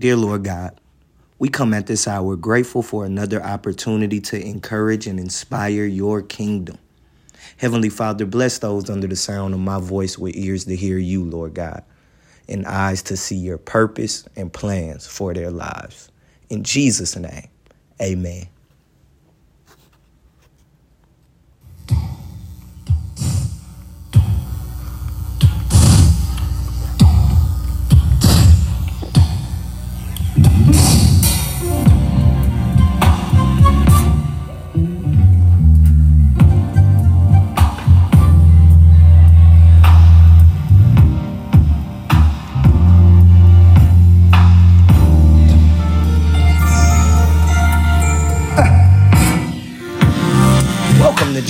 Dear Lord God, we come at this hour grateful for another opportunity to encourage and inspire your kingdom. Heavenly Father, bless those under the sound of my voice with ears to hear you, Lord God, and eyes to see your purpose and plans for their lives. In Jesus' name, amen.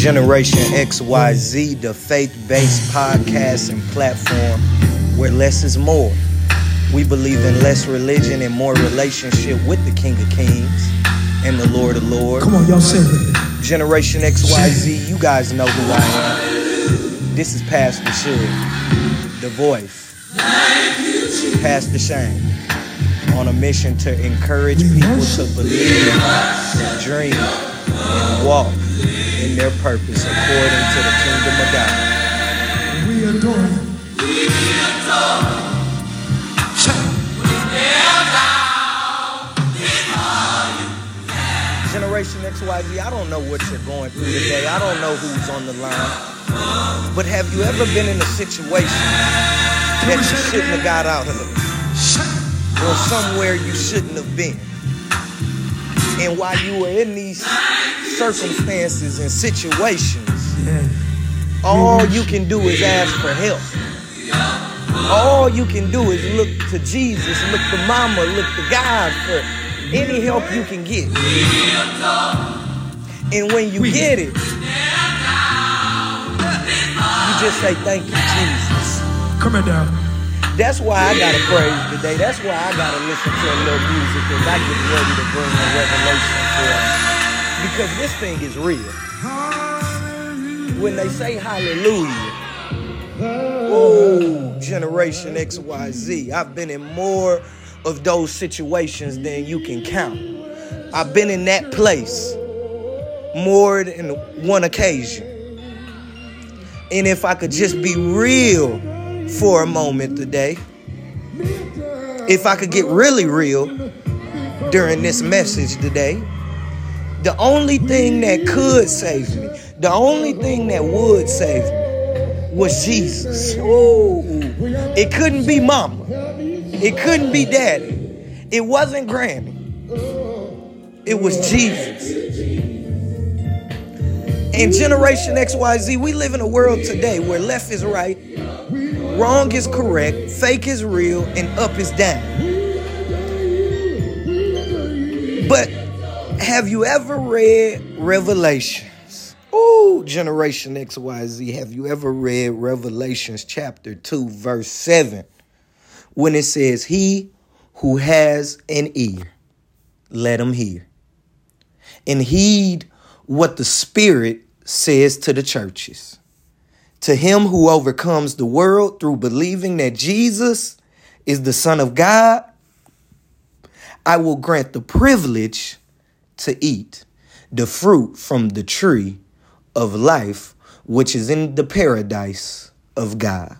Generation XYZ, the faith based podcast and platform where less is more. We believe in less religion and more relationship with the King of Kings and the Lord of Lords. Come on, y'all say it with me. Generation XYZ, you guys know who I am. This is Pastor Shug, the voice. Pastor Shane, on a mission to encourage people to believe, dream, and walk in their purpose according to the kingdom of God. We adore you. Generation XYZ, I don't know what you're going through today. I don't know who's on the line. But have you ever been in a situation that you shouldn't have got out of? Or somewhere you shouldn't have been? And while you were in these circumstances and situations, Yeah. all mm-hmm. you can do is ask for help. All you can do is look to Jesus, look to mama, look to God for any help you can get. And when you get it, you just say, Thank you, Jesus. Come here down. That's why I gotta praise today. That's why I gotta listen to a little music as I get ready to bring a revelation for us. Because this thing is real. When they say hallelujah, oh, Generation XYZ, I've been in more of those situations than you can count. I've been in that place more than one occasion. And if I could just be real for a moment today, if I could get really real during this message today, the only thing that could save me, the only thing that would save me was Jesus. Ooh. It couldn't be mama. It couldn't be daddy. It wasn't granny. It was Jesus. And Generation XYZ, we live in a world today where left is right, wrong is correct, fake is real, and up is down. But have you ever read Revelations? Ooh, Generation XYZ, have you ever read Revelations chapter 2, verse 7? When it says, He who has an ear, let him hear. And heed what the Spirit says to the churches. To him who overcomes the world through believing that Jesus is the Son of God, I will grant the privilege to eat the fruit from the tree of life, which is in the paradise of God.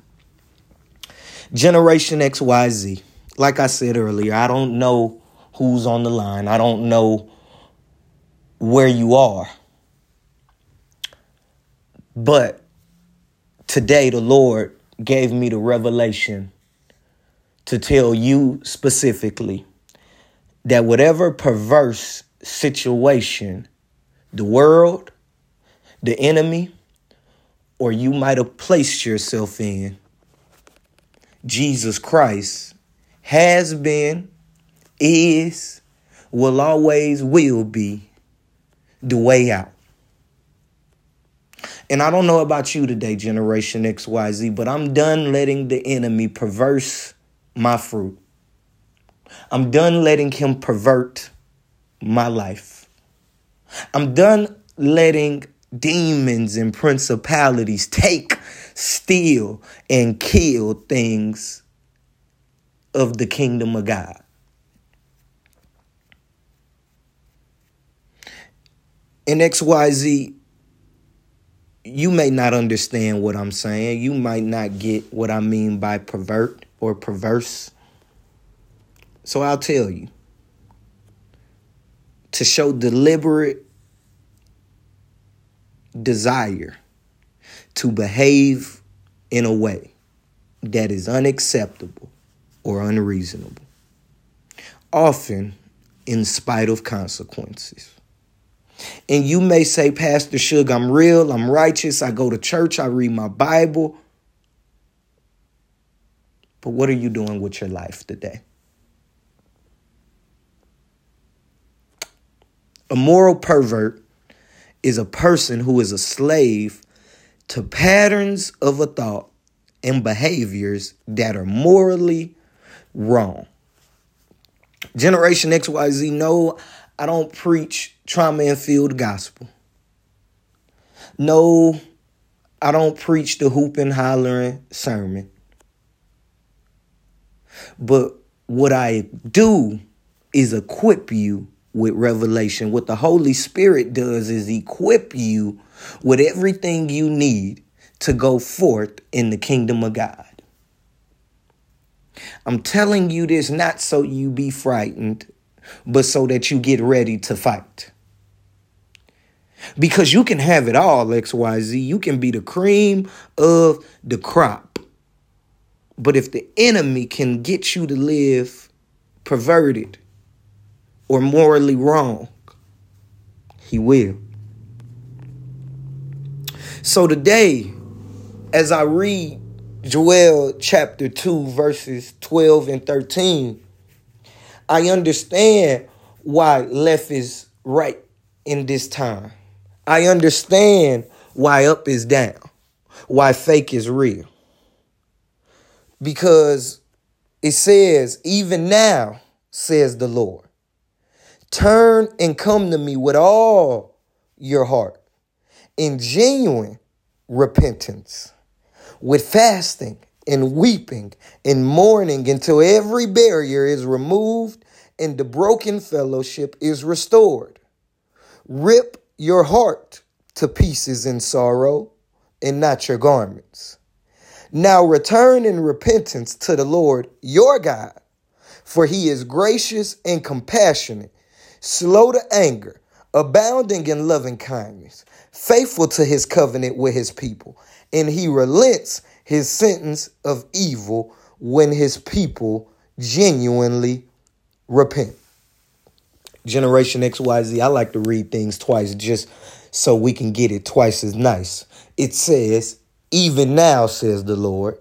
Generation XYZ, like I said earlier, I don't know who's on the line, I don't know where you are. But today, the Lord gave me the revelation to tell you specifically that whatever perverse situation the world, the enemy, or you might have placed yourself in, Jesus Christ has been, is, will always will be the way out. And I don't know about you today, Generation XYZ, but I'm done letting the enemy perverse my fruit. I'm done letting him pervert my life. I'm done letting demons and principalities take, steal, and kill things of the kingdom of God. In XYZ, you may not understand what I'm saying. You might not get what I mean by pervert or perverse. So I'll tell you to show deliberate desire to behave in a way that is unacceptable or unreasonable, often in spite of consequences. And you may say, Pastor Shug, I'm real, I'm righteous, I go to church, I read my Bible. But what are you doing with your life today? A moral pervert is a person who is a slave to patterns of a thought and behaviors that are morally wrong. Generation XYZ, no, I don't preach trauma infilled gospel. No, I don't preach the hooping, hollering sermon. But what I do is equip you with revelation. What the Holy Spirit does is equip you with everything you need to go forth in the kingdom of God. I'm telling you this not so you be frightened, but so that you get ready to fight. Because you can have it all, XYZ. You can be the cream of the crop. But if the enemy can get you to live perverted or morally wrong, he will. So today, as I read Joel chapter 2, verses 12 and 13, I understand why left is right in this time. I understand why up is down, why fake is real. Because it says, even now, says the Lord, turn and come to me with all your heart in genuine repentance, with fasting and weeping and mourning until every barrier is removed and the broken fellowship is restored. Rip your heart to pieces in sorrow and not your garments. Now return in repentance to the Lord your God, for he is gracious and compassionate, slow to anger, abounding in loving kindness, faithful to his covenant with his people, and he relents his sentence of evil when his people genuinely repent. Generation XYZ, I like to read things twice just so we can get it twice as nice. It says, Even now, says the Lord,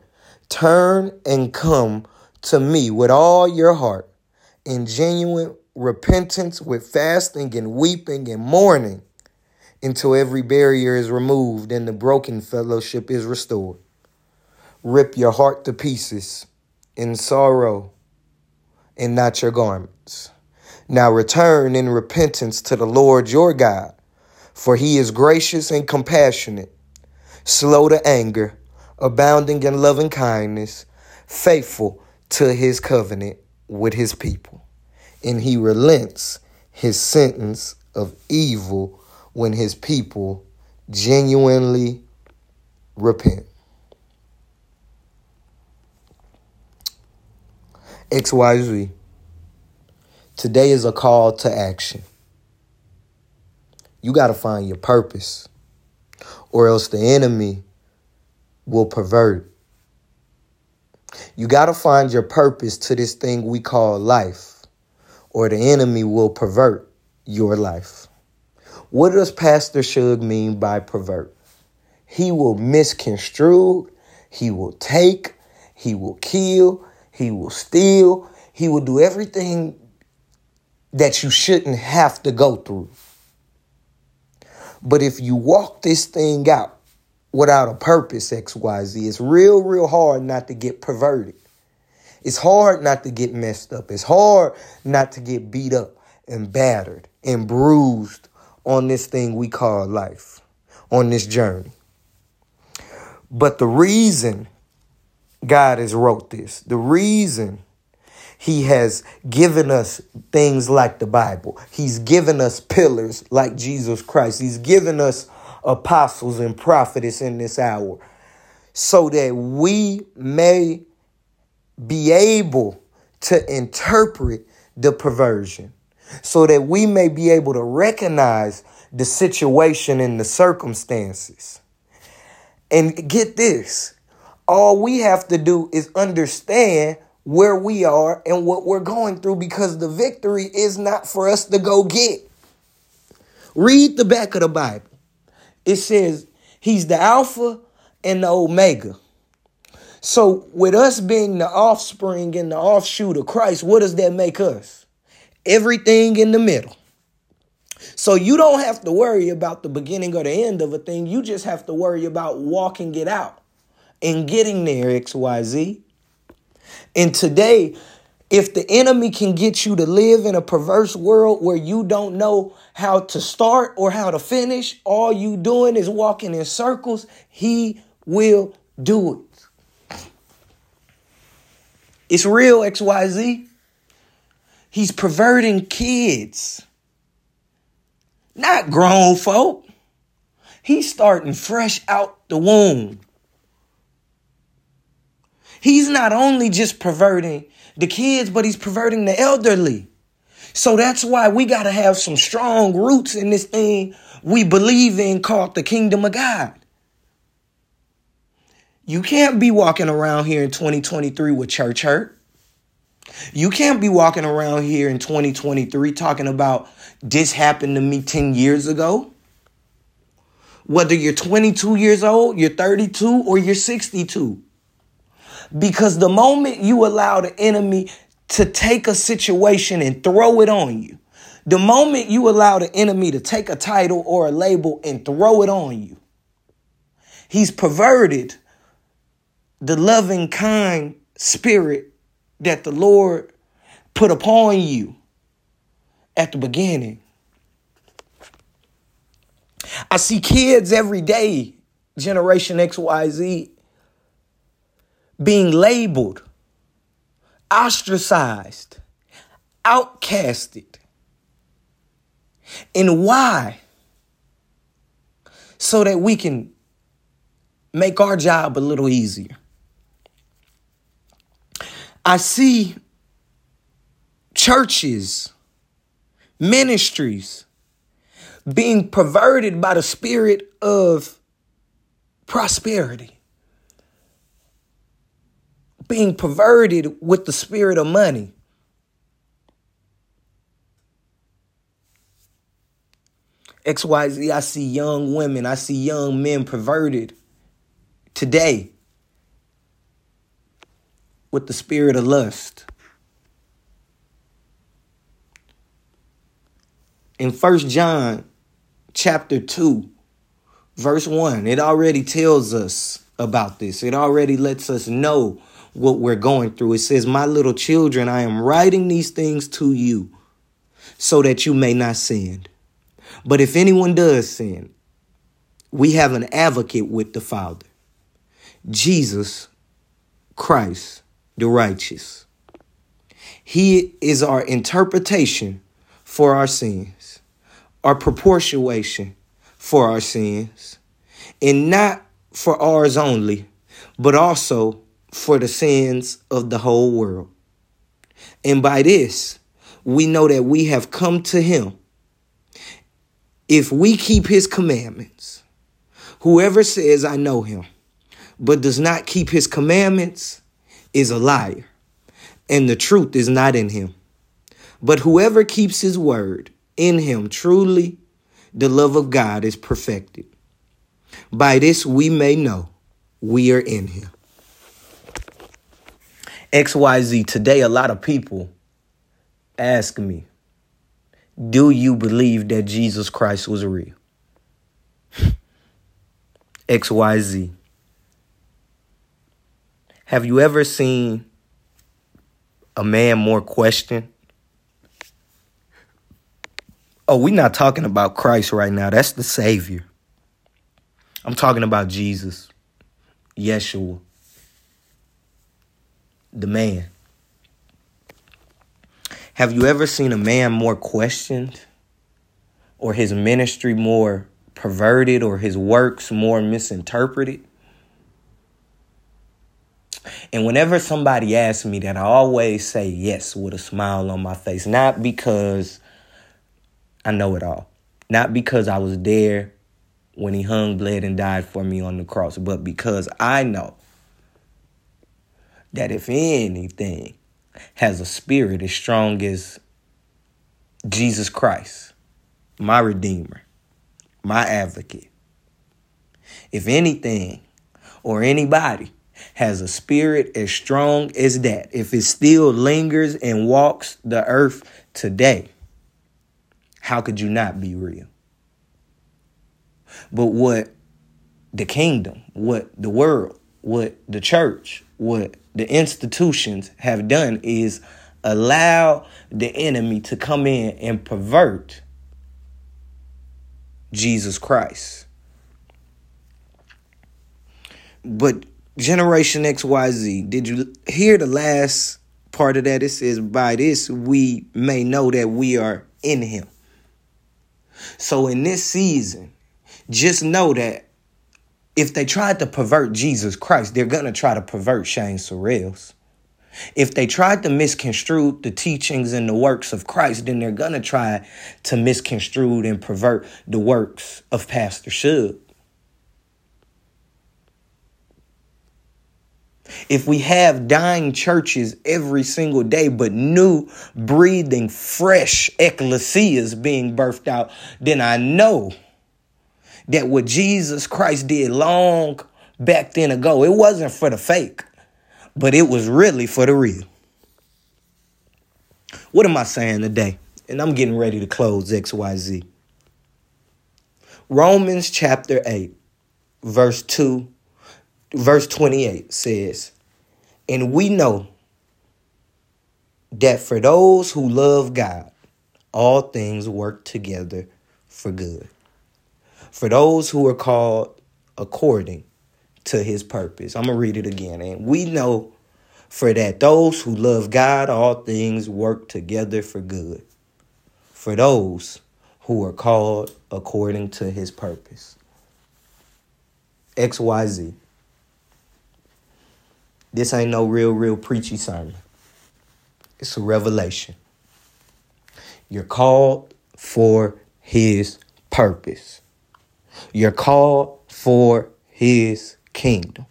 turn and come to me with all your heart in genuine repentance, with fasting and weeping and mourning until every barrier is removed and the broken fellowship is restored. Rip your heart to pieces in sorrow and not your garments. Now return in repentance to the Lord your God, for he is gracious and compassionate, slow to anger, abounding in loving kindness, faithful to his covenant with his people. And he relents his sentence of evil when his people genuinely repent. XYZ. Today is a call to action. You got to find your purpose, or else the enemy will pervert. You got to find your purpose to this thing we call life, or the enemy will pervert your life. What does Pastor Shug mean by pervert? He will misconstrue, he will take, he will kill, he will steal, he will do everything that you shouldn't have to go through. But if you walk this thing out without a purpose, XYZ, it's real, real hard not to get perverted. It's hard not to get messed up. It's hard not to get beat up and battered and bruised on this thing we call life, on this journey. But the reason God has wrote this, the reason He has given us things like the Bible. He's given us pillars like Jesus Christ. He's given us apostles and prophets in this hour so that we may be able to interpret the perversion, so that we may be able to recognize the situation and the circumstances. And get this all we have to do is understand where we are and what we're going through because the victory is not for us to go get. Read the back of the Bible. It says he's the Alpha and the Omega. So, with us being the offspring and the offshoot of Christ, what does that make us? Everything in the middle. So, you don't have to worry about the beginning or the end of a thing. You just have to worry about walking it out and getting there, XYZ. And today, if the enemy can get you to live in a perverse world where you don't know how to start or how to finish, all you doing is walking in circles, he will do it. It's real, XYZ. He's perverting kids, not grown folk. He's starting fresh out the womb. He's not only just perverting the kids, but he's perverting the elderly. So that's why we got to have some strong roots in this thing we believe in called the kingdom of God. You can't be walking around here in 2023 with church hurt. You can't be walking around here in 2023 talking about this happened to me 10 years ago. Whether you're 22 years old, you're 32, or you're 62. Because the moment you allow the enemy to take a situation and throw it on you, the moment you allow the enemy to take a title or a label and throw it on you, he's perverted the loving, kind spirit that the Lord put upon you at the beginning. I see kids every day, Generation XYZ, being labeled, ostracized, outcasted. And why? So that we can make our job a little easier. I see churches, ministries being perverted by the spirit of prosperity being perverted with the spirit of money. XYZ, I see young women, I see young men perverted today with the spirit of lust. In First John chapter 2, verse 1, it already tells us about this. It already lets us know what we're going through. It says, My little children, I am writing these things to you so that you may not sin. But if anyone does sin, we have an advocate with the Father, Jesus Christ, the righteous. He is our interpretation for our sins, our proportionation for our sins, and not for ours only, but also for the sins of the whole world. And by this, we know that we have come to him. If we keep his commandments, whoever says, I know him, but does not keep his commandments is a liar, and the truth is not in him. But whoever keeps his word, in him truly the love of God is perfected. By this we may know we are in him. XYZ, today a lot of people ask me, do you believe that Jesus Christ was real? XYZ. Have you ever seen a man more questioned? Oh, we're not talking about Christ right now. That's the Savior. I'm talking about Jesus, Yeshua the man. Have you ever seen a man more questioned or his ministry more perverted or his works more misinterpreted? And whenever somebody asks me that, I always say yes with a smile on my face. Not because I know it all, not because I was there when he hung, bled, and died for me on the cross, but because I know that if anything has a spirit as strong as Jesus Christ, my Redeemer, my advocate, if anything or anybody has a spirit as strong as that, if it still lingers and walks the earth today, how could you not be real? But what the kingdom, what the world, what the church, what the institutions have done is allow the enemy to come in and pervert Jesus Christ. But Generation XYZ, did you hear the last part of that? It says, By this we may know that we are in him. So in this season, just know that if they tried to pervert Jesus Christ, they're going to try to pervert Shane Sorrells. If they tried to misconstrue the teachings and the works of Christ, then they're going to try to misconstrue and pervert the works of Pastor Shug. If we have dying churches every single day, but new, breathing, fresh ecclesias being birthed out, then I know that what Jesus Christ did long back then ago, it wasn't for the fake, but it was really for the real. What am I saying today? And I'm getting ready to close XYZ. Romans chapter 8, verse 2 verse 28 says, And we know that for those who love God, all things work together for good. For those who are called according to his purpose. I'm going to read it again. And we know for that those who love God, all things work together for good. For those who are called according to his purpose. XYZ. This ain't no real, real preachy sermon. It's a revelation. You're called for his purpose. You're called for his kingdom.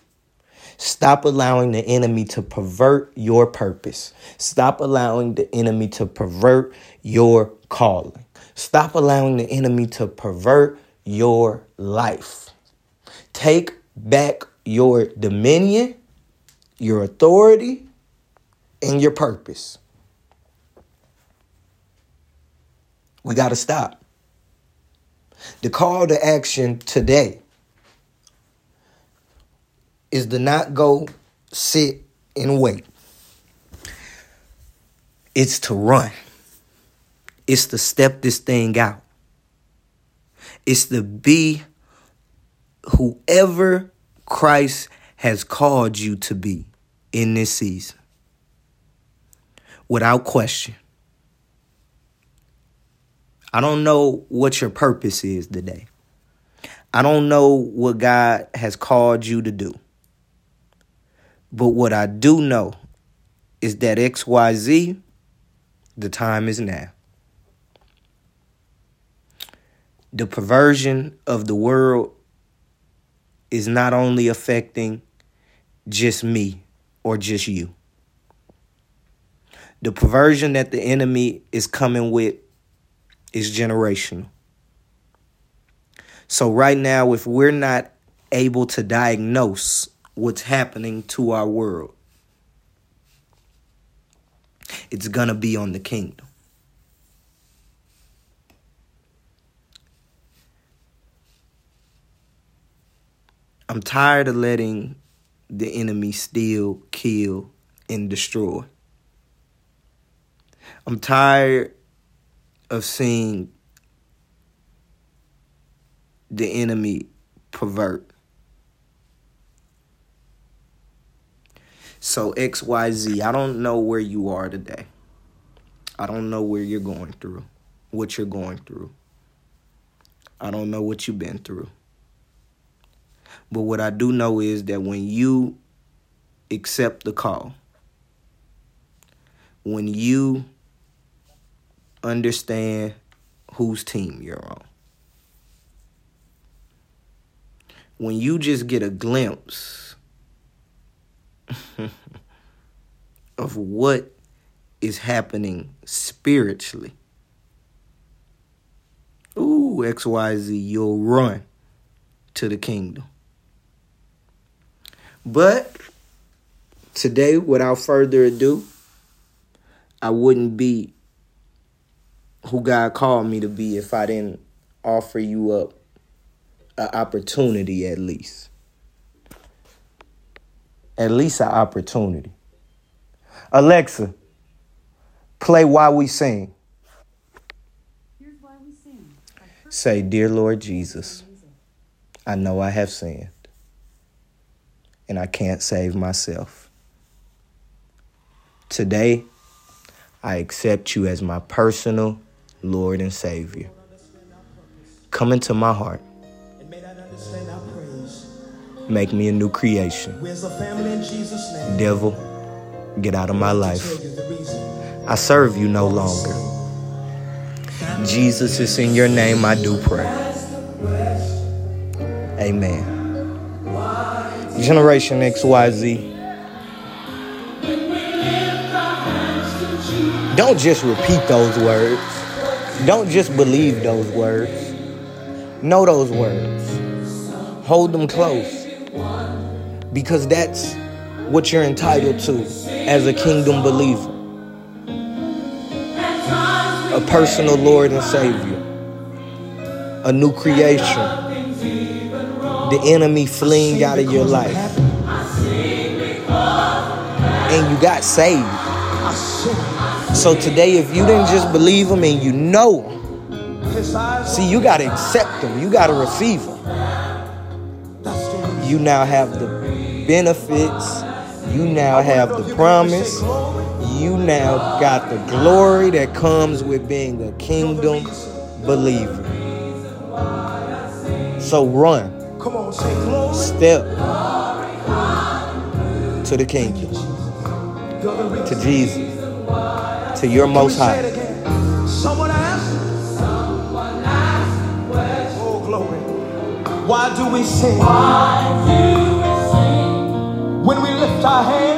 Stop allowing the enemy to pervert your purpose. Stop allowing the enemy to pervert your calling. Stop allowing the enemy to pervert your life. Take back your dominion your authority, and your purpose. We got to stop. The call to action today is to not go sit and wait. It's to run. It's to step this thing out. It's to be whoever Christ has called you to be in this season. Without question. I don't know what your purpose is today. I don't know what God has called you to do. But what I do know is that XYZ, the time is now. The perversion of the world is not only affecting just me or just you. The perversion that the enemy is coming with is generational. So, right now, if we're not able to diagnose what's happening to our world, it's going to be on the kingdom. I'm tired of letting the enemy steal, kill, and destroy. I'm tired of seeing the enemy pervert. So, XYZ, I don't know where you are today. I don't know where you're going through, what you're going through. I don't know what you've been through. But what I do know is that when you accept the call, when you understand whose team you're on, when you just get a glimpse of what is happening spiritually, ooh, XYZ, you'll run to the kingdom. But today, without further ado, I wouldn't be who God called me to be if I didn't offer you up an opportunity at least. At least an opportunity. Alexa, play Why We Sing. Why we sing. Say, Dear Lord Jesus, I know I have sinned and I can't save myself. Today, I accept you as my personal Lord and Savior. Come into my heart. Make me a new creation. Devil, get out of my life. I serve you no longer. Jesus, it's in your name I do pray. Amen. Generation XYZ. Don't just repeat those words. Don't just believe those words. Know those words. Hold them close. Because that's what you're entitled to as a kingdom believer a personal Lord and Savior, a new creation, the enemy fleeing out of your life, and you got saved. So today, if you didn't just believe Him and you know Him, see, you got to accept Him, you got to receive Him. That's the reason. You now have the benefits, you now have the promise, you now got the glory that comes with being a kingdom believer. So run. Step to the kingdom, You're the reason. to Jesus, to your most high. Someone asked. Oh, glory. Why do we sing? When we lift our hands.